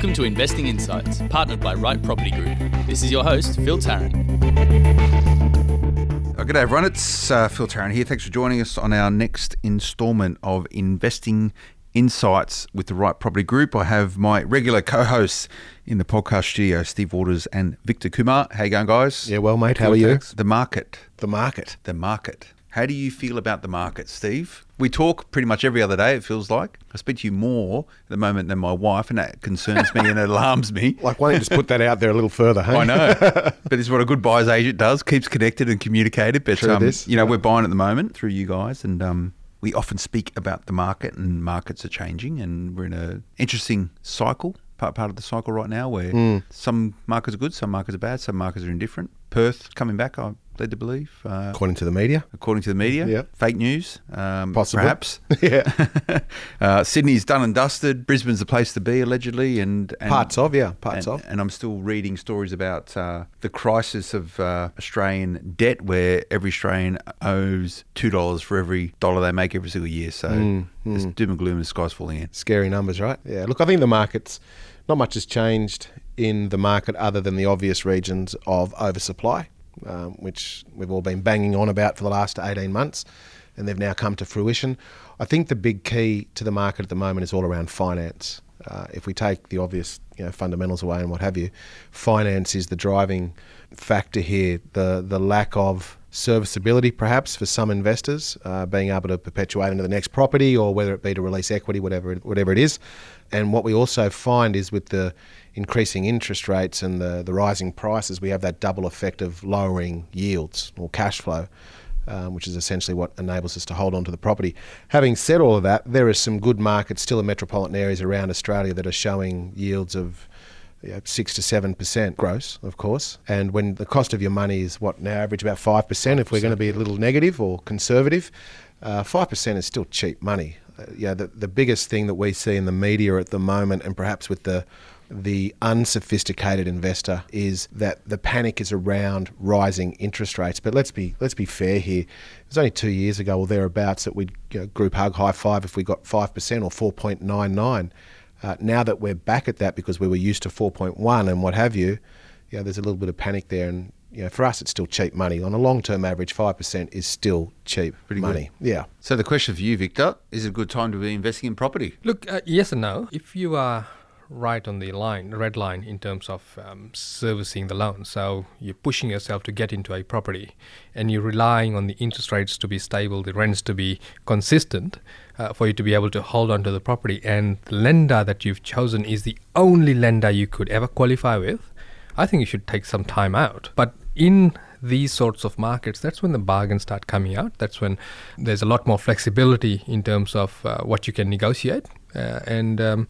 Welcome to Investing Insights, partnered by Right Property Group. This is your host, Phil Tarrant. Oh, good day, everyone. It's uh, Phil Tarrant here. Thanks for joining us on our next instalment of Investing Insights with the Right Property Group. I have my regular co-hosts in the podcast studio, Steve Waters and Victor Kumar. How you going, guys? Yeah, well, mate, how are you? The market. The market. The market. How do you feel about the market, Steve? We talk pretty much every other day, it feels like. I speak to you more at the moment than my wife, and that concerns me and it alarms me. Like, why don't you just put that out there a little further, hey? I know. but this is what a good buyer's agent does, keeps connected and communicated. But, True um, this. you know, we're buying at the moment through you guys, and um, we often speak about the market, and markets are changing, and we're in an interesting cycle, part, part of the cycle right now, where Hmm. some markets are good, some markets are bad, some markets are indifferent. Perth coming back, I'm led to believe. Uh, According to the media. according to the media. Yep. Fake news, um, Possibly. perhaps. Yeah. uh, Sydney's done and dusted. Brisbane's the place to be, allegedly, and, and Parts of, yeah, parts and, of. And I'm still reading stories about uh, the crisis of uh, Australian debt, where every Australian owes two dollars for every dollar they make every single year. So Mm, it's doom and gloom, and the sky's falling in. Scary numbers, right? Yeah. Look, I think the market's not much has changed in the market other than the obvious regions of oversupply, um, which we've all been banging on about for the last 18 months, and they've now come to fruition. I think the big key to the market at the moment is all around finance. Uh, if we take the obvious you know, fundamentals away and what have you, finance is the driving factor here. The the lack of serviceability, perhaps, for some investors, uh, being able to perpetuate into the next property, or whether it be to release equity, whatever it, whatever it is. And what we also find is with the increasing interest rates and the, the rising prices, we have that double effect of lowering yields or cash flow um, which is essentially what enables us to hold on to the property. Having said all of that, there are some good markets still in metropolitan areas around Australia that are showing yields of you know, six to seven percent gross, of course. And when the cost of your money is what now average about five percent, if we're going to be a little negative or conservative, uh, five percent is still cheap money. Uh, yeah, the the biggest thing that we see in the media at the moment, and perhaps with the the unsophisticated investor is that the panic is around rising interest rates. But let's be let's be fair here. It was only two years ago or thereabouts that we'd you know, group hug high five if we got five percent or four point nine nine. Uh, now that we're back at that because we were used to four point one and what have you, you know, there's a little bit of panic there. And you know, for us, it's still cheap money. On a long term average, five percent is still cheap Pretty good. money. Yeah. So the question for you, Victor, is it a good time to be investing in property? Look, uh, yes and no. If you are right on the line, red line, in terms of um, servicing the loan, so you're pushing yourself to get into a property and you're relying on the interest rates to be stable, the rents to be consistent uh, for you to be able to hold on to the property, and the lender that you've chosen is the only lender you could ever qualify with, I think you should take some time out. But in these sorts of markets, that's when the bargains start coming out. That's when there's a lot more flexibility in terms of uh, what you can negotiate. Uh, and um,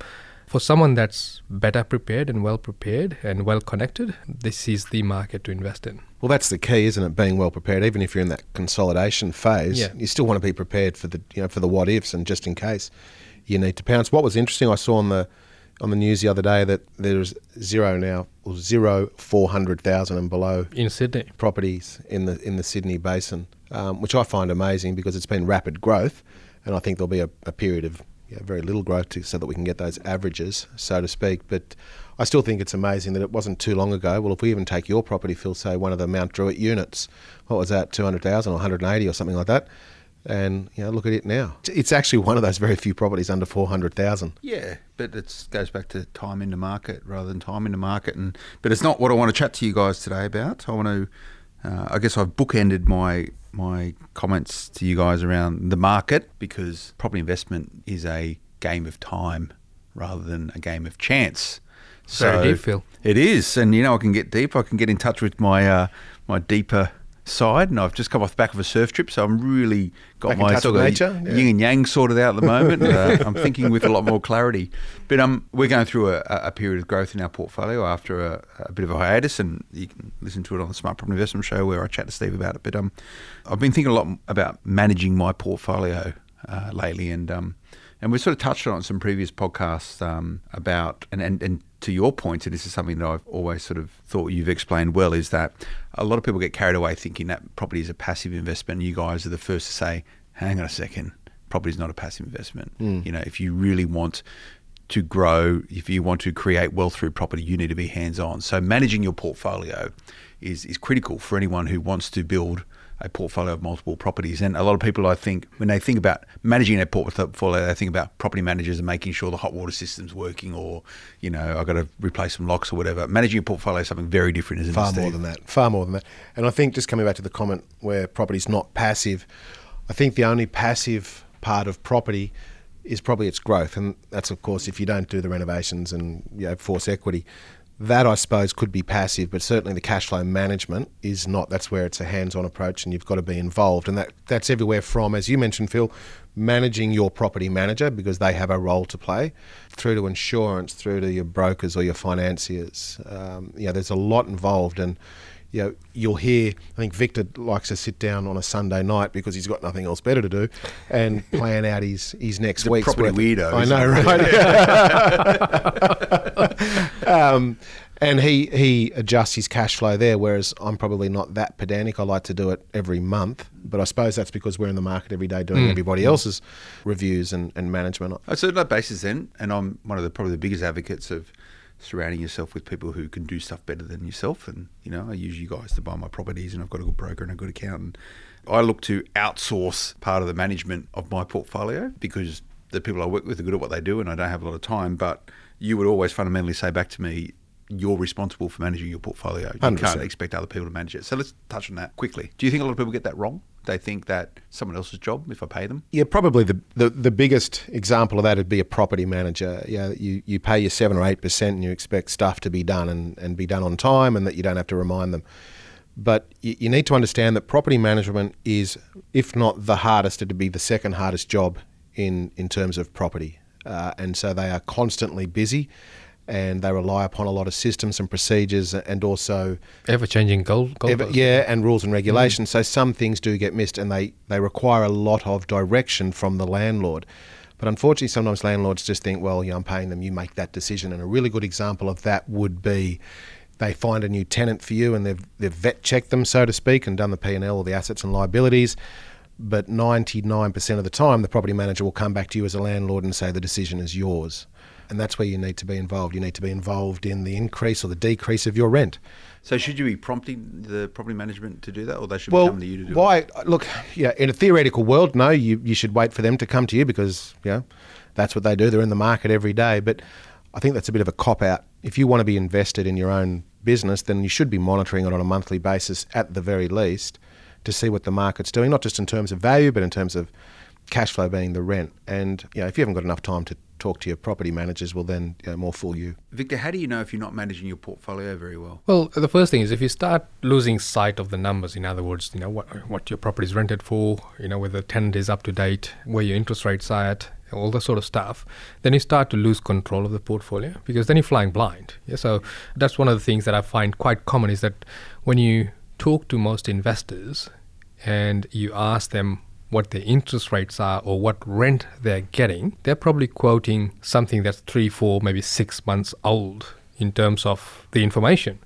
for someone that's better prepared and well prepared and well connected, this is the market to invest in. Well, that's the key, isn't it? Being well prepared, even if you're in that consolidation phase, Yeah. you still want to be prepared for the you know for the what ifs and just in case you need to pounce. What was interesting, I saw on the on the news the other day that there's zero now, or zero four hundred thousand and below In Sydney. properties in the in the Sydney basin, um, which I find amazing because it's been rapid growth, and I think there'll be a, a period of very little growth to, so that we can get those averages, so to speak. But I still think it's amazing that it wasn't too long ago. Well, if we even take your property, Phil, say one of the Mount Druitt units, what was that, two hundred thousand or one hundred and eighty or something like that. And you know, look at it now. It's- It's actually one of those very few properties under four hundred thousand. Yeah, but it goes back to time in the market rather than time in the market. And but it's not what I want to chat to you guys today about. I want to. Uh, I guess I've bookended my my comments to you guys around the market because property investment is a game of time rather than a game of chance. Very deep, Phil. It is, and you know I can get deep. I can get in touch with my uh, my deeper side, and I've just come off the back of a surf trip, so I'm really got Back my sort of nature, yeah. yin and yang sorted out at the moment. uh, I'm thinking with a lot more clarity. But um, we're going through a, a period of growth in our portfolio after a, a bit of a hiatus, and you can listen to it on the Smart Property Investment Show where I chat to Steve about it. But um, I've been thinking a lot about managing my portfolio uh, lately, and um, and we sort of touched on some previous podcasts um, about and, and and to your point, and this is something that I've always sort of thought you've explained well, is that a lot of people get carried away thinking that property is a passive investment. And you guys are the first to say, hang on a second, property is not a passive investment. Hmm. You know, if you really want to grow, if you want to create wealth through property, you need to be hands on. So managing your portfolio is, is critical for anyone who wants to build a portfolio of multiple properties. And a lot of people, I think, when they think about managing a portfolio, they think about property managers and making sure the hot water system's working, or you know, I've got to replace some locks or whatever. Managing a portfolio is something very different, isn't far it? Far more than that. Far more than that. And I think just coming back to the comment where property's not passive, I think the only passive part of property is probably its growth, and that's of course if you don't do the renovations and you know, force equity that I suppose could be passive, but certainly the cash flow management is not. That's where it's a hands-on approach, and you've got to be involved, and that that's everywhere from, as you mentioned, Phil, managing your property manager because they have a role to play, through to insurance, through to your brokers or your financiers. Um, know, there's a lot involved, and you know, you'll hear. I think Victor likes to sit down on a Sunday night because he's got nothing else better to do, and plan out his his next week's property weirdo. I know, right? um, and he he adjusts his cash flow there, whereas I'm probably not that pedantic. I like to do it every month, but I suppose that's because we're in the market every day doing mm. everybody else's reviews and, and management. So on that basis, then, and I'm one of the probably the biggest advocates of surrounding yourself with people who can do stuff better than yourself. And, you know, I use you guys to buy my properties and I've got a good broker and a good accountant. I look to outsource part of the management of my portfolio because the people I work with are good at what they do and I don't have a lot of time. But you would always fundamentally say back to me, you're responsible for managing your portfolio. You 100%. can't expect other people to manage it. So let's touch on that quickly. Do you think a lot of people get that wrong? They think that someone else's job if I pay them. Yeah, probably the, the, the biggest example of that would be a property manager. Yeah, you, you pay your seven or eight percent and you expect stuff to be done and, and be done on time and that you don't have to remind them. But you, you need to understand that property management is, if not the hardest, it'd be the second hardest job in in terms of property. Uh, and so they are constantly busy and they rely upon a lot of systems and procedures and also ever changing goal, ever, yeah and rules and regulations. Mm. so some things do get missed and they they require a lot of direction from the landlord. But unfortunately sometimes landlords just think well yeah, I'm paying them. You make that decision. And a really good example of that would be they find a new tenant for you and they've they've vet checked them so to speak and done the P&L or the assets and liabilities. But 99% of the time the property manager will come back to you as a landlord and say the decision is yours and that's where you need to be involved. You need to be involved in the increase or the decrease of your rent. So should you be prompting the property management to do that, or they should well, be coming to you to do why, it? Look, yeah, in a theoretical world, no, you, you should wait for them to come to you because you know, that's what they do. They're in the market every day. But I think that's a bit of a cop out. If you want to be invested in your own business, then you should be monitoring it on a monthly basis at the very least to see what the market's doing, not just in terms of value, but in terms of cash flow being the rent. And you know, if you haven't got enough time to talk to your property managers will then you know, more fool you. Victor, how do you know if you're not managing your portfolio very well? Well, the first thing is if you start losing sight of the numbers, in other words, you know what what your property is rented for, you know whether the tenant is up to date, where your interest rates are at, all that sort of stuff, then you start to lose control of the portfolio because then you're flying blind. Yeah, so that's one of the things that I find quite common is that when you talk to most investors and you ask them what the interest rates are or what rent they're getting, they're probably quoting something that's three, four, maybe six months old in terms of the information.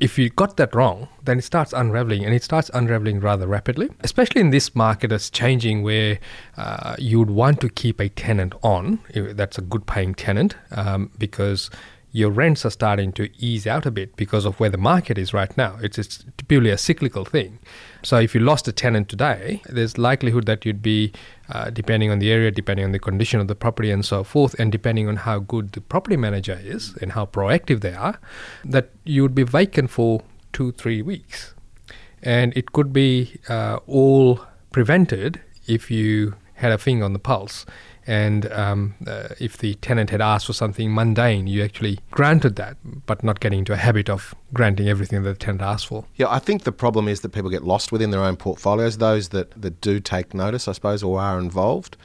If you got that wrong, then it starts unraveling and it starts unraveling rather rapidly, especially in this market that's changing where uh, you would want to keep a tenant on. That's a good paying tenant um, because your rents are starting to ease out a bit because of where the market is right now. It's, it's purely a cyclical thing. So if you lost a tenant today, there's likelihood that you'd be, uh, depending on the area, depending on the condition of the property and so forth, and depending on how good the property manager is and how proactive they are, that you would be vacant for two, three weeks. And it could be uh, all prevented if you had a finger on the pulse and um, uh, if the tenant had asked for something mundane, you actually granted that, but not getting into a habit of granting everything that the tenant asked for. Yeah, I think the problem is that people get lost within their own portfolios. Those that, that do take notice, I suppose, or are involved,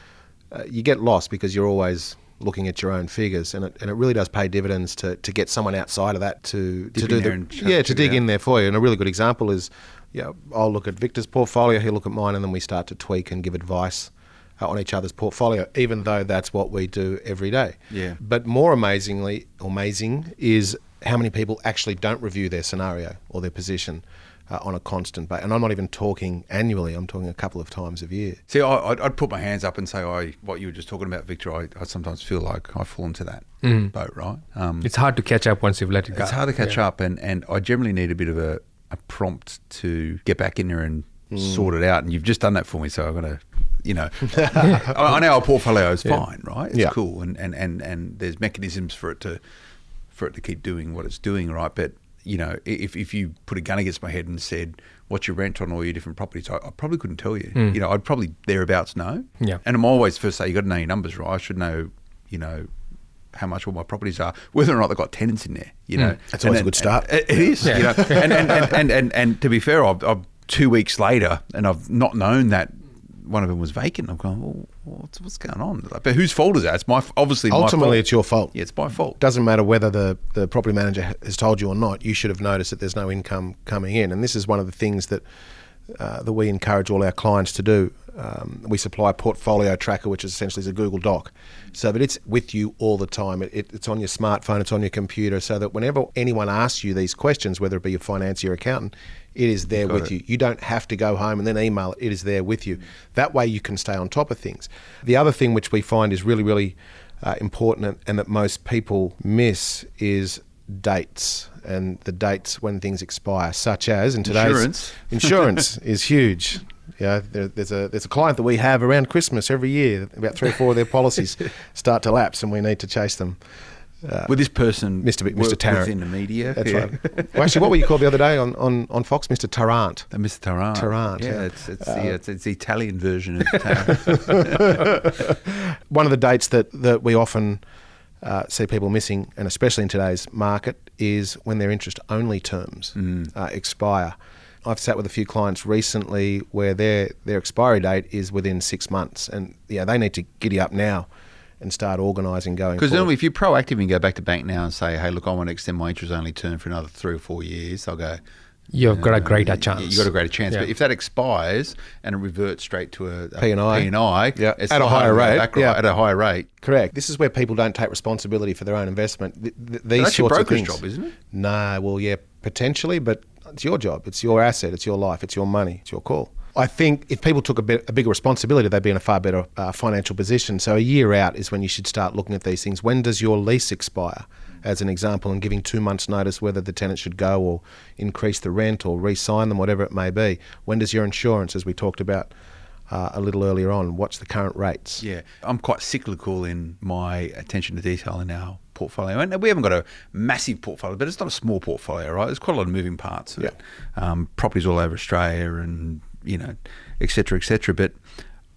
uh, you get lost because you're always looking at your own figures, and it, and it really does pay dividends to, to get someone outside of that to, to do the yeah to dig in there for you. And a really good example is, yeah, I'll look at Victor's portfolio, he'll look at mine, and then we start to tweak and give advice on each other's portfolio, even though that's what we do every day. Yeah. But more amazingly, amazing is how many people actually don't review their scenario or their position. uh, on a constant basis. And I'm not even talking annually, I'm talking a couple of times a year. See, I, I'd, I'd put my hands up and say, I what you were just talking about, Victor. I, I sometimes feel like I fall into that boat, right? Um, It's hard to catch up once you've let it go. it's hard to catch Yeah. up, and, and I generally need a bit of a, a prompt to get back in there and sort it out. And you've just done that for me, so I'm going to, you know, know our portfolio is fine, right? It's Yeah. cool, and, and, and, and there's mechanisms for it to for it to keep doing what it's doing, right? But you know, if if you put a gun against my head and said, "What's your rent on all your different properties?" I, I probably couldn't tell you. Hmm. You know, I'd probably thereabouts know. Yeah. And I'm always first say you got to know your numbers, right? I should know, you know. How much all my properties are, whether or not they've got tenants in there, you hmm. know. That's always And a good start. It, it is, you know. And and, and, and, and and to be fair, I've, I've two weeks later, and I've not known that one of them was vacant. I'm going, well, what's, what's going on? Like, But whose fault is that? It's my obviously my Ultimately, fault. it's your fault. Yeah, it's my fault. doesn't matter whether the, the property manager has told you or not, you should have noticed that there's no income coming in. And this is one of the things that, uh, that we encourage all our clients to do. Um, we supply a portfolio tracker, which is essentially is a Google Doc. So that it's with you all the time. It, it, it's on your smartphone, it's on your computer, so that whenever anyone asks you these questions, whether it be your financier or accountant, it is there got with it. you. You don't have to go home and then email it. It is there with you. That way you can stay on top of things. The other thing which we find is really, really uh, important and, and that most people miss is dates and the dates when things expire, such as in today's Insurance. insurance is huge. Yeah, there, there's a there's a client that we have around Christmas every year. About three or four of their policies start to lapse, and we need to chase them. With this person, Mr. B- Mr. Tarrant. within the media. That's yeah. right. Well, actually, what were you called the other day on, on, on Fox, Mr. Tarrant? Uh, Mr. Tarrant. Tarrant, Yeah, yeah. it's it's, the, it's it's the Italian version of Tarrant. One of the dates that, that we often uh, see people missing, and especially in today's market, is when their interest only terms uh, expire. I've sat with a few clients recently where their, their expiry date is within six months, and yeah, they need to giddy up now and start organising going Because then, if you're proactive and go back to bank now and say, "Hey, look, I want to extend my interest only term for another three or four years," I'll go. You've got a "Uh, greater chance. You've got a greater chance. Yeah. But if that expires and it reverts straight to a, a P&I. P&I, Yeah, at a higher harder rate, back, yeah. at a higher rate. Correct. This is where people don't take responsibility for their own investment. Th- th- these that's your sorts of broker's things- job, isn't it? No, well, yeah, potentially, but it's your job. It's your asset. It's your life. It's your money. It's your call. I think if people took a, bit, a bigger responsibility, they'd be in a far better uh, financial position. So a year out is when you should start looking at these things. When does your lease expire? As an example, and giving two months' notice whether the tenant should go or increase the rent or re-sign them, whatever it may be. When does your insurance, as we talked about uh, a little earlier on, what's the current rates? Yeah, I'm quite cyclical in my attention to detail in our portfolio, and we haven't got a massive portfolio, but it's not a small portfolio, right? There's quite a lot of moving parts. Of Yeah. Um, properties all over Australia, and you know, et cetera, et cetera. But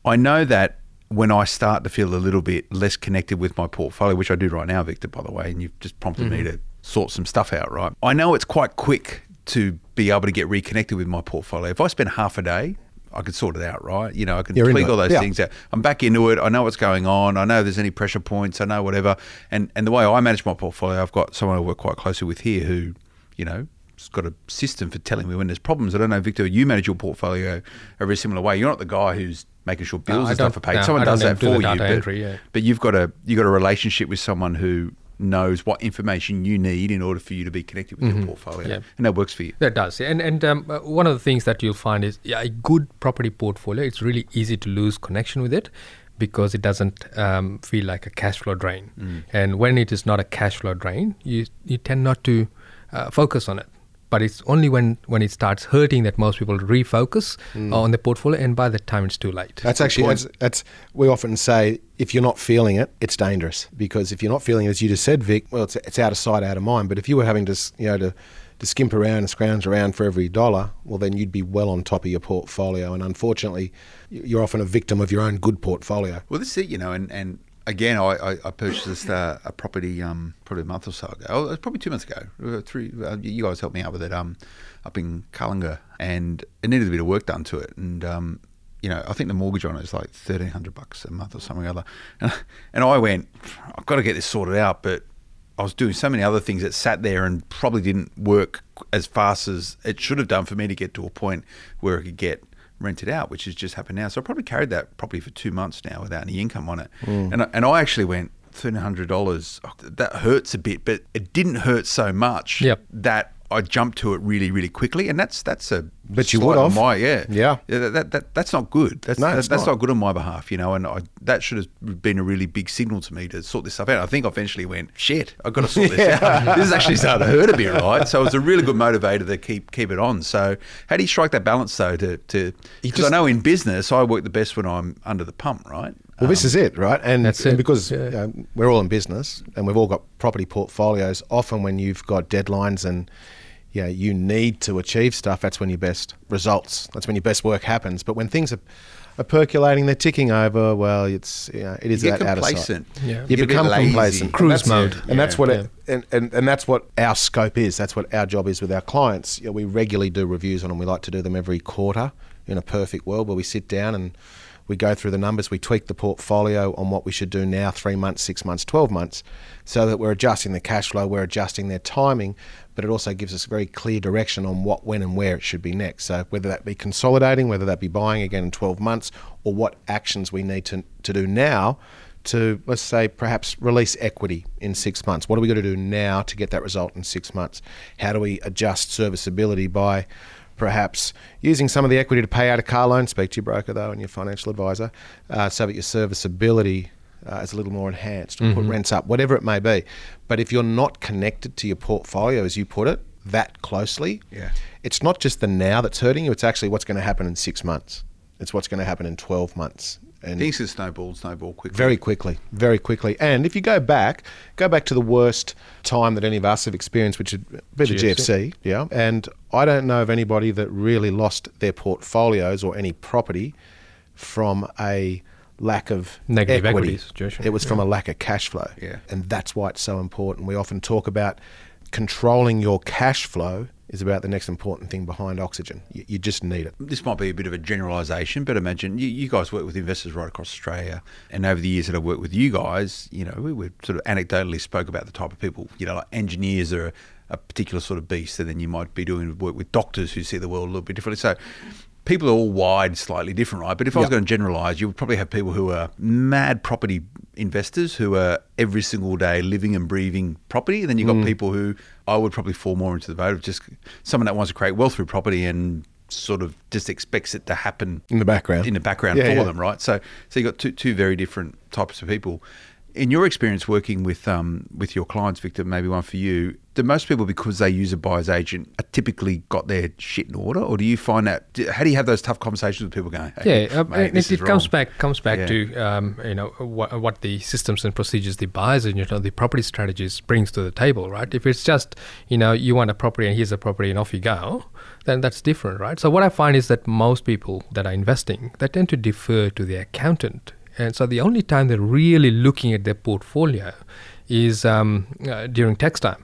I know that when I start to feel a little bit less connected with my portfolio, which I do right now, Victor, by the way, and you've just prompted me to sort some stuff out, right? I know it's quite quick to be able to get reconnected with my portfolio. If I spend half a day, I can sort it out, right? You know, I can tweak all those yeah. things out. I'm back into it. I know what's going on. I know there's any pressure points. I know whatever. And and the way I manage my portfolio, I've got someone I work quite closely with here who, you know, has got a system for telling me when there's problems. I don't know, Victor. You manage your portfolio a very similar way. You're not the guy who's making sure bills I and stuff are paid. no, someone does that do for you. But, entry, yeah. but you've got a you have got a relationship with someone who knows what information you need in order for you to be connected with your portfolio, Mm-hmm. Yeah. and that works for you. That does, and and um, uh, one of the things that you'll find is yeah, a good property portfolio. It's really easy to lose connection with it because it doesn't um, feel like a cash flow drain. And when it is not a cash flow drain, you you tend not to uh, focus on it. But it's only when when it starts hurting that most people refocus hmm. uh, on the portfolio, and by that time it's too late. That's actually that's, that's we often say if you're not feeling it, it's dangerous because if you're not feeling it, as you just said, Vic, well, it's, it's out of sight, out of mind. But if you were having to you know to to skimp around and scrounge around for every dollar, well, then you'd be well on top of your portfolio. And unfortunately, you're often a victim of your own good portfolio. Well, this is it, you know, and, and again, I, I, I purchased uh, a property um, probably a month or so ago. Oh, it was probably two months ago. Uh, Three, uh, you guys helped me out with it um, up in Kalinga, and it needed a bit of work done to it. And um, you know, I think the mortgage on it is like thirteen hundred bucks a month or something or other. And, and I went, I've got to get this sorted out, but I was doing so many other things that sat there and probably didn't work as fast as it should have done for me to get to a point where it could get rented out, which has just happened now. So I probably carried that property for two months now without any income on it. Mm. And, I, and I actually went, $1,300, that hurts a bit, but it didn't hurt so much Yep. that I jumped to it really, really quickly, and that's that's a But you would have. my yeah Yeah. that, that, that that's not good. That's No, that- that's not. not. good on my behalf, you know. And I, that should have been a really big signal to me to sort this stuff out. I think I eventually went shit. I've got to sort this out. This is actually starting to hurt a bit, right? So it was a really good motivator to keep keep it on. So how do you strike that balance though? To to because I know in business I work the best when I'm under the pump, right? Well, this is it, right? And, That's and it, because yeah. um, we're all in business and we've all got property portfolios. Often, when you've got deadlines and yeah, you need to achieve stuff, that's when your best results. That's when your best work happens. But when things are, are percolating, they're ticking over. Well, it's you know, it is You get that out of sight. complacent. Yeah. You get become complacent. Cruise And that's- mode. and that's what Yeah. it, and, and, and that's what our scope is. That's what our job is with our clients. You know, we regularly do reviews on them. We like to do them every quarter. In a perfect world, where we sit down and we go through the numbers, we tweak the portfolio on what we should do now, three months, six months, twelve months, so that we're adjusting the cash flow, we're adjusting their timing, but it also gives us a very clear direction on what, when, and where it should be next. So whether that be consolidating, whether that be buying again in twelve months, or what actions we need to to do now to let's say perhaps release equity in six months. What are we going to do now to get that result in six months? How do we adjust serviceability by perhaps using some of the equity to pay out a car loan? Speak to your broker though and your financial advisor, uh, so that your serviceability uh, is a little more enhanced. Or Put rents up, whatever it may be. But if you're not connected to your portfolio, as you put it, that closely, Yeah. it's not just the now that's hurting you. It's actually what's going to happen in six months. It's what's going to happen in twelve months. And Things can snowball, snowball quickly. very quickly, very quickly. And if you go back, go back to the worst time that any of us have experienced, which would be the GFC. GFC. Yeah. And I don't know of anybody that really lost their portfolios or any property from a lack of Negative equity. It was from a lack of cash flow. Yeah. And that's why it's so important. We often talk about controlling your cash flow is about the next important thing behind oxygen. You, you just need it. this might be a bit of a generalisation, but imagine you, you guys work with investors right across Australia, and over the years that I've worked with you guys, you know, we, we sort of anecdotally spoke about the type of people, you know, like engineers are a, a particular sort of beast, and then you might be doing work with doctors who see the world a little bit differently. So people are all wired slightly different, right? But if I was going to generalise, you would probably have people who are mad property investors who are every single day living and breathing property, and then you've got mm. people who I would probably fall more into the boat of just someone that wants to create wealth through property and sort of just expects it to happen In the background. in the background Yeah, for yeah. them, right? So, so you've got two two very different types of people. In your experience working with um, with your clients, Victor, maybe one for you. Do most people, because they use a buyer's agent, are typically got their shit in order, or do you find that? do- How do you have those tough conversations with people going? Hey, Yeah, uh, mate, it, it comes back comes back Yeah. to um, you know what, what the systems and procedures the buyers and you know the property strategies brings to the table, right? If it's just you know you want a property and here's a property and off you go, then that's different, right? So what I find is that most people that are investing they tend to defer to the accountant, and so the only time they're really looking at their portfolio is um, uh, during tax time.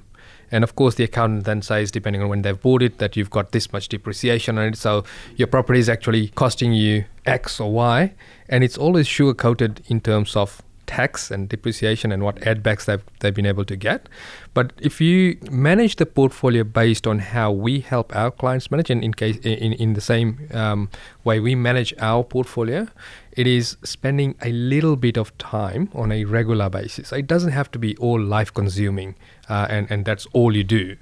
And of course, the accountant then says, depending on when they've bought it, that you've got this much depreciation on it. So your property is actually costing you X or Y. And it's always sugar coated in terms of tax and depreciation and what add backs they've, they've been able to get. But if you manage the portfolio based on how we help our clients manage, and in case in, in the same um, way we manage our portfolio, it is spending a little bit of time on a regular basis. It doesn't have to be all life consuming, uh, and and that's all you do.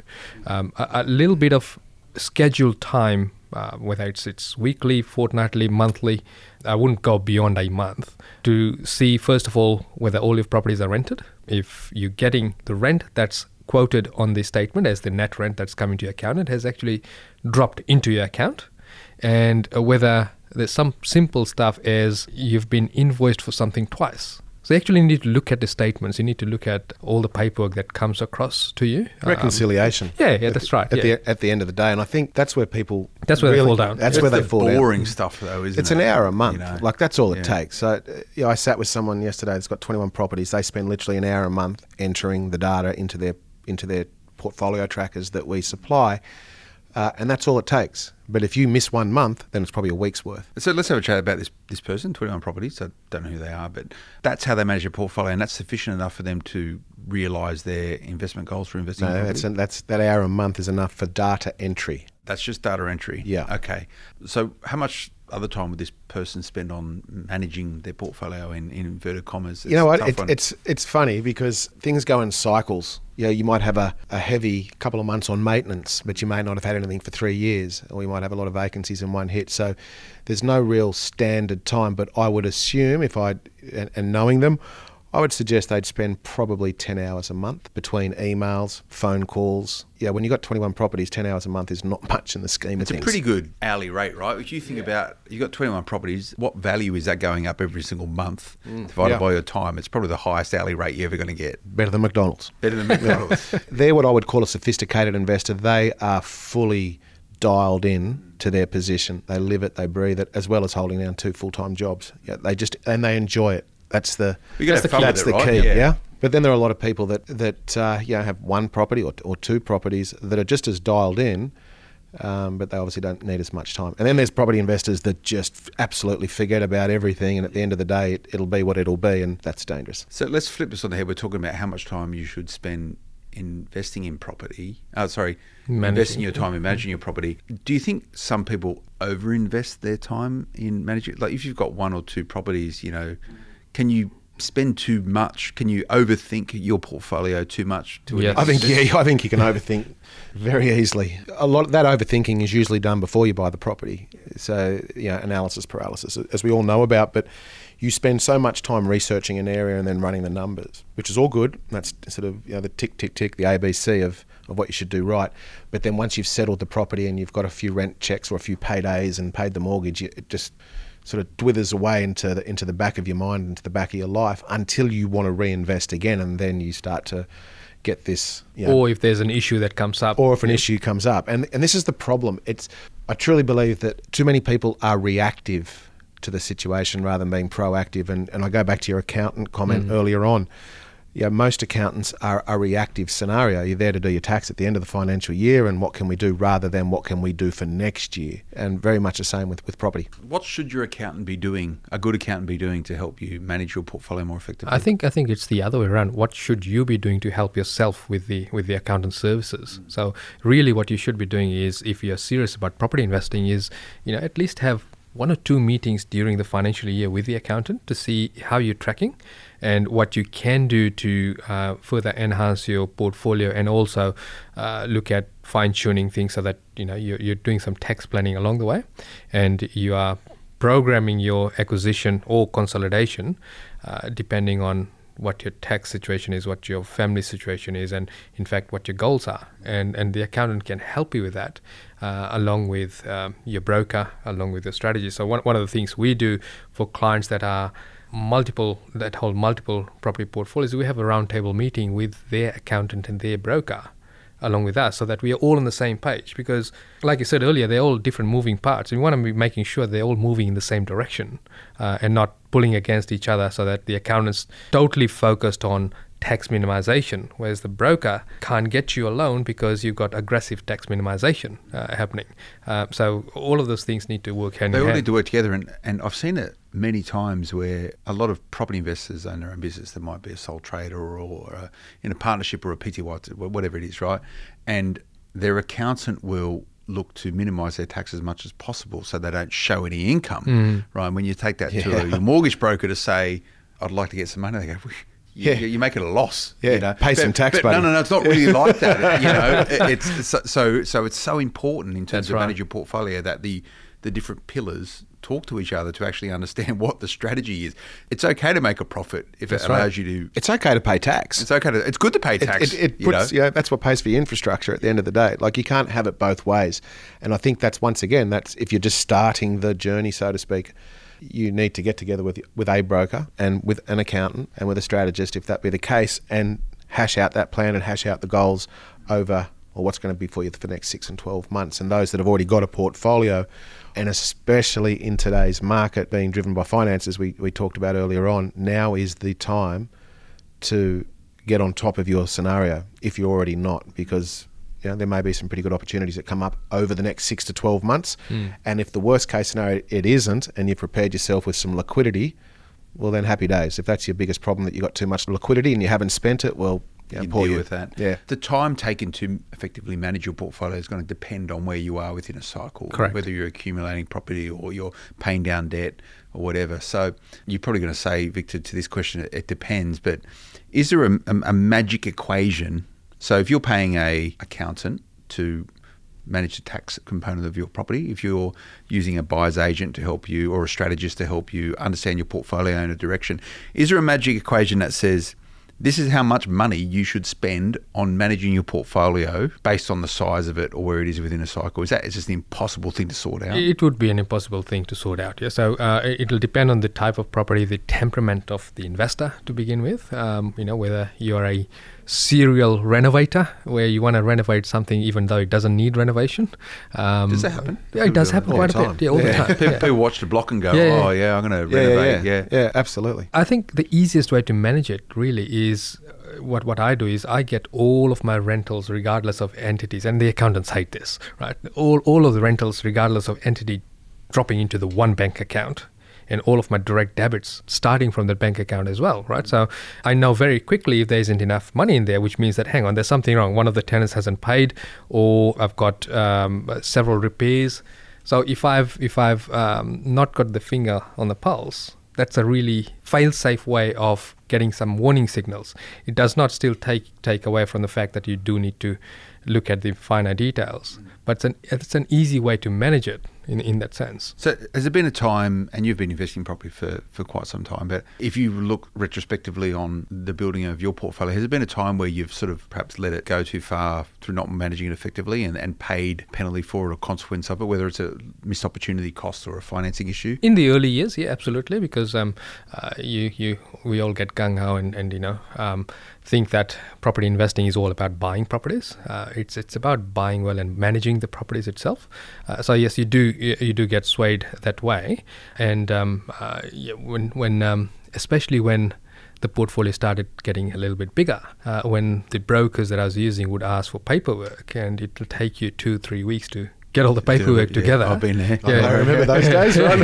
Um, a, a little bit of scheduled time, uh, whether it's it's weekly, fortnightly, monthly. I wouldn't go beyond a month to see first of all whether all your properties are rented. If you're getting the rent that's quoted on the statement as the net rent that's coming to your account, it has actually dropped into your account, and whether there's some simple stuff as you've been invoiced for something twice. So you actually need to look at the statements. You need to look at all the paperwork that comes across to you. Um, Reconciliation. yeah, yeah, that's right. At yeah. the at the end of the day, and I think that's where people That's where they fall down. That's That's where they the fall down. boring stuff, though, isn't It's it? It's an hour a You month. know? Like that's all it takes. So, uh, you know, I sat with someone yesterday that's got 21 properties. They spend literally an hour a month entering the data into their into their portfolio trackers that we supply, uh, and that's all it takes. But if you miss one month, then it's probably a week's worth. So let's have a chat about this this person, 21 properties. I don't know who they are, but that's how they manage their portfolio, and that's sufficient enough for them to realise their investment goals for investing. No, that's that's that hour a month is enough for data entry. That's just data entry. Yeah. Okay. So how much other time would this person spend on managing their portfolio in, in inverted commas? you know what? It's It, it's it's funny because things go in cycles. You know, you might have a, a heavy couple of months on maintenance, but you may not have had anything for three years, or you might have a lot of vacancies in one hit. So there's no real standard time. But I would assume, if I and, and knowing them, I would suggest they'd spend probably 10 hours a month between emails, phone calls. Yeah, when you've got 21 properties, 10 hours a month is not much in the scheme It's of a pretty good hourly rate, right? If you think about you've got 21 properties, what value is that going up every single month mm. divided yeah. by your time? It's probably the highest hourly rate you're ever going to get. Better than McDonald's. Better than McDonald's. They're what I would call a sophisticated investor. They are fully dialed in to their position. They live it, they breathe it, as well as holding down two full time jobs. Yeah, they just and they enjoy it. That's the You gotta have fun with that's the right? key. Yeah. Yeah. But then there are a lot of people that that uh, you know have one property or, or two properties that are just as dialed in, um, but they obviously don't need as much time. And then there's property investors that just absolutely forget about everything, and at the end of the day, it, it'll be what it'll be, and that's dangerous. So let's flip this on the head. We're talking about how much time you should spend investing in property. Oh, sorry, Managing. investing your time in managing your property. Do you think some people overinvest their time in managing? Like, if you've got one or two properties, you know, can you spend too much? Can you overthink your portfolio too much? To an Yes. I think yeah, I think you can overthink very easily. A lot of that overthinking is usually done before you buy the property. So you know, analysis paralysis, as we all know about, but you spend so much time researching an area and then running the numbers, which is all good. That's sort of you know the tick tick tick, the ABC of of what you should do right. But then once you've settled the property and you've got a few rent checks or a few paydays and paid the mortgage, it just sort of dwithers away into the into the back of your mind, into the back of your life, until you want to reinvest again, and then you start to get this. You know, Or if there's an issue that comes up, or if an issue comes up. And and this is the problem. It's I truly believe that too many people are reactive to the situation rather than being proactive. And and I go back to your accountant comment mm-hmm. earlier on. Yeah, most accountants are a reactive scenario. You're there to do your tax at the end of the financial year, and what can we do rather than what can we do for next year? And very much the same with, with property. What should your accountant be doing? A good accountant be doing to help you manage your portfolio more effectively? I think I think it's the other way around. What should you be doing to help yourself with the with the accountant services? Mm. So really, what you should be doing is, if you're serious about property investing, is you know at least have one or two meetings during the financial year with the accountant to see how you're tracking and what you can do to uh, further enhance your portfolio and also uh, look at fine tuning things so that you know you're, you're doing some tax planning along the way and you are programming your acquisition or consolidation uh, depending on what your tax situation is, what your family situation is, and in fact what your goals are. And and the accountant can help you with that, uh, along with um, your broker, along with your strategy. So one one of the things we do for clients that are multiple that hold multiple property portfolios, we have a roundtable meeting with their accountant and their broker along with us so that we are all on the same page because like you said earlier they're all different moving parts and we want to be making sure they're all moving in the same direction uh, and not pulling against each other so that the accountant's totally focused on tax minimization whereas the broker can't get you a loan because you've got aggressive tax minimization uh, happening uh, so all of those things need to work hand in hand. They all hand need to work together, and, and I've seen it many times where a lot of property investors own their own business. They might be a sole trader or, or a, in a partnership or a PTY, whatever it is, right? And their accountant will look to minimise their tax as much as possible so they don't show any income, mm. right? And when you take that to Yeah. your mortgage broker to say, "I'd like to get some money," they go. "Well, You, Yeah. you make it a loss. Yeah, you know? pay some tax, but buddy. No, no, no. It's not really like that. You know, It- it's so- so so it's so important in terms That's of right. managing your portfolio that the the different pillars talk to each other to actually understand what the strategy is. It's okay to make a profit if That's it right. allows you to. It's okay to pay tax. It's okay to. It's good to pay It- tax. It, it, you puts, know? you know, that's what pays for your infrastructure at the end of the day. Like you can't have it both ways. And I think that's once again, that's if you're just starting the journey, so to speak, you need to get together with with a broker and with an accountant and with a strategist, if that be the case, and hash out that plan and hash out the goals over or what's going to be for you for the next six and twelve months. And those that have already got a portfolio, and especially in today's market being driven by finances, we, we talked about earlier on, now is the time to get on top of your scenario if you're already not, because you know, there may be some pretty good opportunities that come up over the next six to 12 months. Hmm. And if the worst case scenario it isn't, and you've prepared yourself with some liquidity, well, then happy days. If that's your biggest problem that you've got too much liquidity and you haven't spent it, well, Yeah, you deal with that. Yeah. The time taken to effectively manage your portfolio is going to depend on where you are within a cycle. Correct. Whether you're accumulating property or you're paying down debt or whatever. So you're probably going to say, Victor, to this question, it, it depends. But is there a, a, a magic equation? So if you're paying a accountant to manage the tax component of your property, if you're using a buyer's agent to help you or a strategist to help you understand your portfolio in a direction, is there a magic equation that says this is how much money you should spend on managing your portfolio based on the size of it or where it is within a cycle? Is that is just an impossible thing to sort out? It would be an impossible thing to sort out. Yeah. So uh, it- it'll depend on the type of property, the temperament of the investor to begin with. Um, you know whether you're a serial renovator where you want to renovate something even though it doesn't need renovation. Um, Does that happen? Yeah, it does happen All quite a time. bit. Yeah, all the time. People, yeah. people watch the block and go, Yeah, yeah. "Oh yeah, I'm going to renovate." yeah, Yeah, yeah, yeah, absolutely. I think the easiest way to manage it really is uh, what what I do is I get all of my rentals regardless of entities, and the accountants hate this, right? All all of the rentals regardless of entity dropping into the one bank account. And all of my direct debits starting from that bank account as well, right? So I know very quickly if there isn't enough money in there, which means that hang on, there's something wrong. One of the tenants hasn't paid, or I've got um, several repairs. So if I've if I've um, not got the finger on the pulse, that's a really fail-safe way of getting some warning signals. It does not still take take away from the fact that you do need to look at the finer details, but it's an it's an easy way to manage it in in that sense. So has there been a time, and you've been investing in property for, for quite some time, but if you look retrospectively on the building of your portfolio, has there been a time where you've sort of perhaps let it go too far through not managing it effectively and, and paid penalty for it or consequence of it, whether it's a missed opportunity cost or a financing issue? In the early years, yeah, absolutely, because um, uh, you you we all get gung ho and and you know um, think that property investing is all about buying properties. Uh, it's it's about buying well and managing the properties itself. Uh, so yes, you do you, do get swayed that way, and um, uh, when when um, especially when the portfolio started getting a little bit bigger. Uh, when the brokers that I was using would ask for paperwork, and it will take you two, three weeks to get all the paperwork Yeah, together. I've been there. Yeah. I remember those days, right?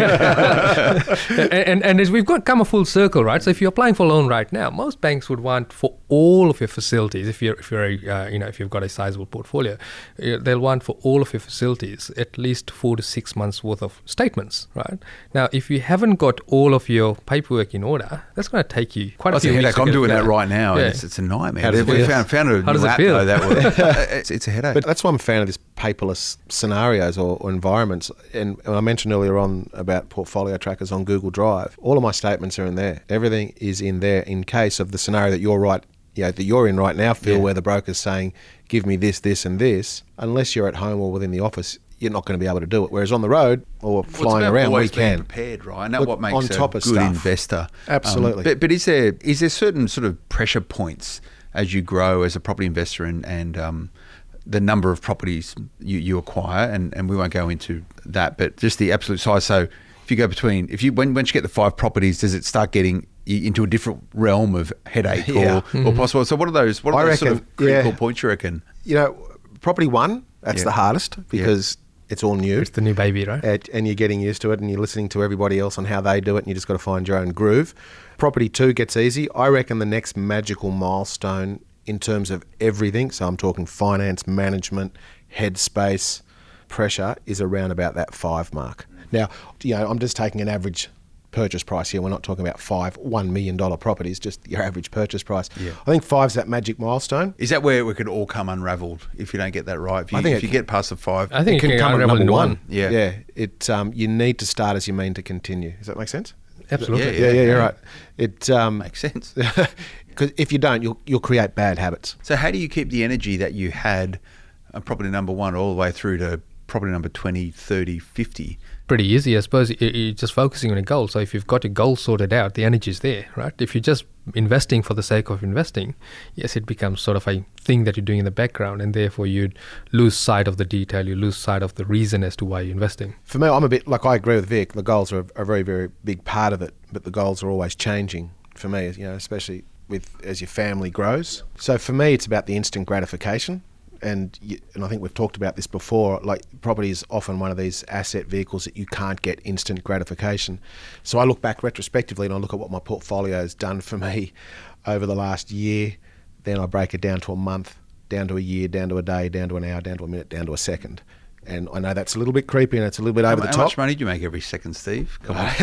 and, and, and as we've got come a full circle, right? So if you're applying for a loan right now, most banks would want for all of your facilities. If you're if you're a uh, you know if you've got a sizable portfolio, they'll want for all of your facilities at least four to six months worth of statements, right? Now, if you haven't got all of your paperwork in order, that's going to take you quite a That's a few weeks. headache. I'm doing that right now, Yeah. and it's, it's a nightmare. How does it we feel? found, found a How does new it app, feel? though, that works. it's, it's a headache. But that's why I'm a fan of this paperless scenarios or, or environments. And, I mentioned earlier on about portfolio trackers on Google Drive. All of my statements are in there. Everything is in there in case of the scenario that you're right, you know, that you're in right now, Phil, Yeah. where the broker's saying, "Give me this, this, and this." Unless you're at home or within the office, you're not going to be able to do it. Whereas on the road or flying around, we can. prepared, right? And that's what makes on a of good stuff. investor. Um, Absolutely. but, but is there is there certain sort of pressure points as you grow as a property investor and and um, the number of properties you, you acquire, and, and we won't go into that, but just the absolute size. So if you go between, if you when once you get the five properties, does it start getting into a different realm of headache Yeah. or, or mm-hmm. possible? So what are those? What are I those sort of critical yeah. points you reckon? You know, property one, that's Yeah. the hardest because it's all new. It's the new baby, right? and, and you're getting used to it and you're listening to everybody else on how they do it and you just got to find your own groove. Property 2 gets easy. I reckon the next magical milestone in terms of everything, so I'm talking finance, management, headspace, pressure, is around about that 5 mark. Now, you know, I'm just taking an average purchase price here. We're not talking about five $1 million properties, just your average purchase price. Yeah. I think five's that magic milestone. Is that where it could all come unravelled if you don't get that right? If you, I think if it you get past the five, I think it can come at unravel number into one. Yeah. yeah. It um, you need to start as you mean to continue. Does that make sense? Absolutely. Yeah, yeah, you're right. It um, makes sense. because if you don't, you'll you'll create bad habits. So how do you keep the energy that you had on property number one all the way through to property number 20, 30, 50? pretty easy, I suppose. You're just focusing on a goal. So if you've got your goal sorted out, the energy's there, right? If you're just investing for the sake of investing, yes, it becomes sort of a thing that you're doing in the background, and therefore you'd lose sight of the detail. You lose sight of the reason as to why you're investing. For me, I'm a bit like I agree with Vic. The goals are a, a very very big part of it, but the goals are always changing. For me, you know, especially with as your family grows. So for me, it's about the instant gratification. And you, and I think we've talked about this before. Like property is often one of these asset vehicles that you can't get instant gratification. So I look back retrospectively and I look at what my portfolio has done for me over the last year. then I break it down to a month, down to a year, down to a day, down to an hour, down to a minute, down to a second. And I know that's a little bit creepy and it's a little bit over How, the top. how much money do you make every second, Steve? Come on.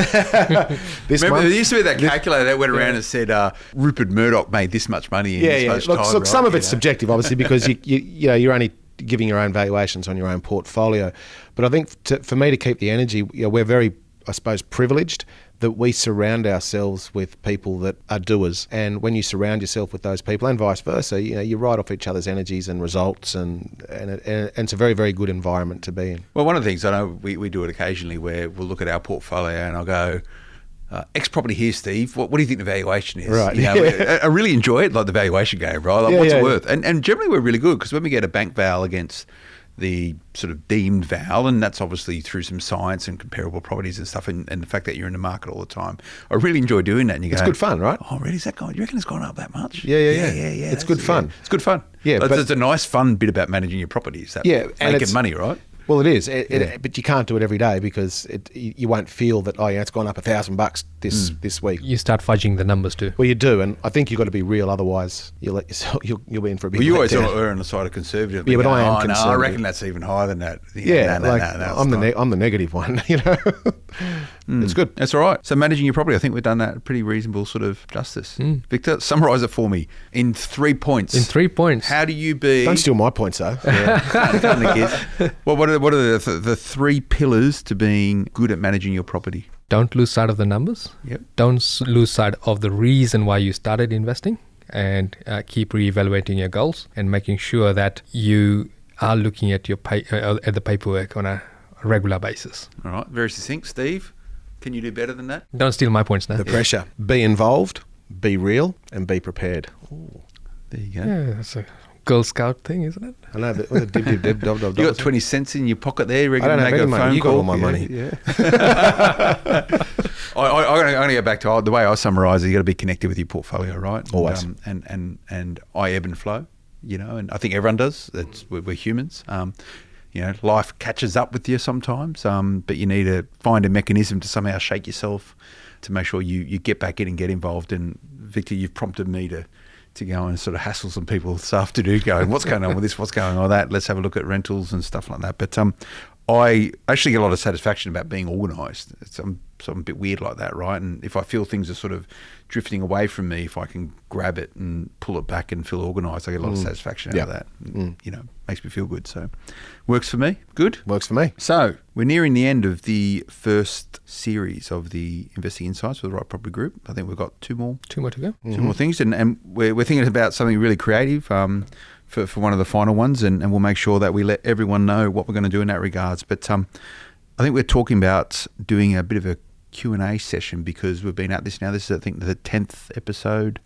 This Remember, month- there used to be that calculator that went around and said uh, Rupert Murdoch made this much money in yeah, this yeah. much Look, time. look, right? some of it's subjective, obviously, because you, you you know you're only giving your own valuations on your own portfolio. But I think to, for me to keep the energy, you know, we're very, I suppose, privileged that we surround ourselves with people that are doers. And when you surround yourself with those people, and vice versa, you know, you ride off each other's energies and results, and and, it, and it's a very very good environment to be in. Well, one of the things I know we, we do it occasionally where we'll look at our portfolio and I'll go, uh, X property here, Steve. What, what do you think the valuation is? Right, You know, yeah. I, I really enjoy it, like the valuation game, right? Like, Yeah, what's yeah, it worth? And, and generally, we're really good because when we get a bank val against the sort of deemed val, and that's obviously through some science and comparable properties and stuff, and, and the fact that you're in the market all the time. I really enjoy doing that. And you It's good fun, right? Oh, really? Is that going? You reckon it's gone up that much? Yeah, yeah, yeah. yeah, yeah. It's good fun. yeah. It's good fun. Yeah, but- it's a nice, fun bit about managing your properties. That Yeah, and making money, right? Well, it is, it, Yeah. it, but you can't do it every day because it, you won't feel that. Oh, yeah, it's gone up a thousand bucks this Mm. this week. You start fudging the numbers too. Well, you do, and I think you've got to be real. Otherwise, you'll let yourself you'll, you'll be in for a big. Well, you always letdown. err on the side of conservative. Yeah, but You I am oh, No, I reckon that's even higher than that. Yeah, no, no, like no, no, I'm the ne- I'm the negative one. You know, it's good. That's all right. So managing your property, I think we've done that pretty reasonable sort of justice. Hmm. Victor, summarise it for me in three points. In three points. How do you be? Don't steal my points though. Yeah, can't- can't nick it. Well, what are, what are the, the three pillars to being good at managing your property? Don't lose sight of the numbers. Yep. Don't s- lose sight of the reason why you started investing and uh, keep reevaluating your goals and making sure that you are looking at your pay, uh, at the paperwork on a regular basis. All right, very succinct. Steve, can you do better than that? Don't steal my points now. The pressure. Be involved. Be real, and be prepared. There you go. Yeah, that's a Girl Scout thing, isn't it? I know that. well, dib, dib, dib, dob, dob, You dob. got twenty cents in your pocket there. Ready I don't to have any a money. phone You got all my Yeah, money. Yeah. I, I, I'm going to go back to the way I summarise it. You got to be connected with your portfolio, right? And, Always. um, and and and I ebb and flow, you know, and I think everyone does. It's we're, we're humans. Um, you know, life catches up with you sometimes, um, but you need to find a mechanism to somehow shake yourself to make sure you, you get back in and get involved. And Victor, you've prompted me to to go and sort of hassle some people this afternoon, going, "What's going on with this? What's going on with that? Let's have a look at rentals and stuff like that." But um, I actually get a lot of satisfaction about being organised. I'm, so I'm a bit weird like that, right? And if I feel things are sort of drifting away from me, if I can grab it and pull it back and feel organised, I get a lot of satisfaction out Yeah. of that. And, You know, makes me feel good. So, works for me. Good. Works for me. So we're nearing the end of the first series of the Investing Insights with the Right Property Group. I think we've got two more Two more to go. 2 more things, and, and we're, we're thinking about something really creative um, for, for one of the final ones, and, and we'll make sure that we let everyone know what we're going to do in that regards. But um, I think we're talking about doing a bit of a Q&A session because we've been at this now. This is, I think, the 10th episode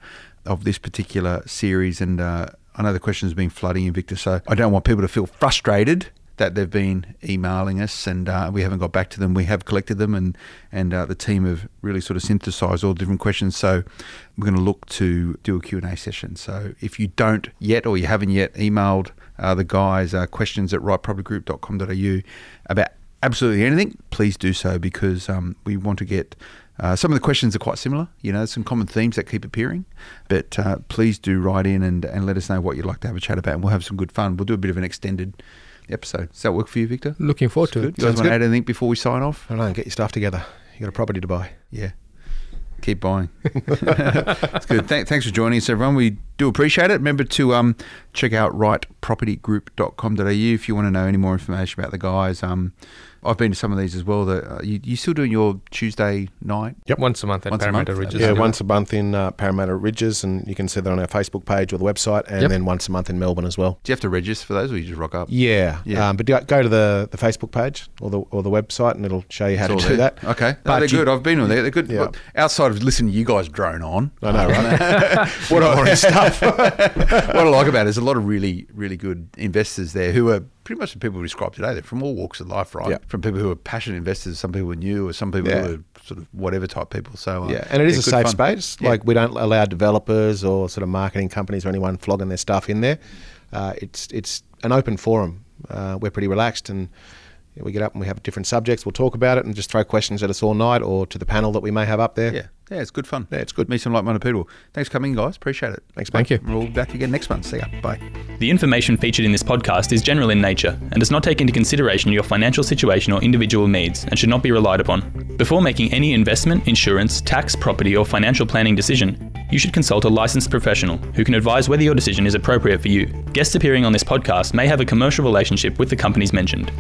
of this particular series, and uh, I know the questions have been flooding in, Victor, so I don't want people to feel frustrated that they've been emailing us and uh, we haven't got back to them. We have collected them and and uh, the team have really sort of synthesised all the different questions. So we're going to look to do a Q&A session. So if you don't yet or you haven't yet emailed uh, the guys uh, questions at rightpropertygroup.com.au about absolutely anything, please do so because um, we want to get uh, some of the questions are quite similar. You know, some common themes that keep appearing. But uh, please do write in and, and let us know what you'd like to have a chat about, and we'll have some good fun. We'll do a bit of an extended episode. Does that work for you, Victor? Looking forward to Good. it. You guys Sounds want to good. add anything before we sign off? I don't know. Get your stuff together. You got a property to buy. Yeah. Keep buying. It's good. Th- thanks for joining us, everyone. We do appreciate it. Remember to um, check out rightpropertygroup.com.au if you want to know any more information about the guys. Um, I've been to some of these as well. That uh, you, you still doing your Tuesday night? Yep. Once a month at Once Parramatta month? Ridges. Yeah, Yeah. once a month in uh, Parramatta Ridges, and you can see that on our Facebook page or the website, and Yep. then once a month in Melbourne as well. Do you have to register for those, or you just rock up? Yeah, Yeah. Um, but do- go to the, the Facebook page or the or the website, and it'll show you how It's to do there. that. Okay, no, But they're you- good. I've been on there. They're good. Yeah. Look, outside of listening to you guys drone on, I know, right? what I, Boring stuff. what I like about it is a lot of really, really good investors there who are pretty much the people we described today. They're from all walks of life, right? Yeah. From people who are passionate investors, some people are new, or some people Yeah. who are sort of whatever type people. So uh, yeah, and it is a safe fun. space. Yeah. Like we don't allow developers or sort of marketing companies or anyone flogging their stuff in there. Uh, it's it's an open forum. Uh, we're pretty relaxed, and we get up and we have different subjects. We'll talk about it and just throw questions at us all night or to the panel that we may have up there. Yeah, yeah, it's good fun. Yeah, it's good. Meet some like-minded people. Thanks for coming, guys. Appreciate it. Thanks, Thank mate. you. We'll be back again next month. See ya. Bye. The information featured in this podcast is general in nature and does not take into consideration your financial situation or individual needs and should not be relied upon. Before making any investment, insurance, tax, property, or financial planning decision, you should consult a licensed professional who can advise whether your decision is appropriate for you. Guests appearing on this podcast may have a commercial relationship with the companies mentioned.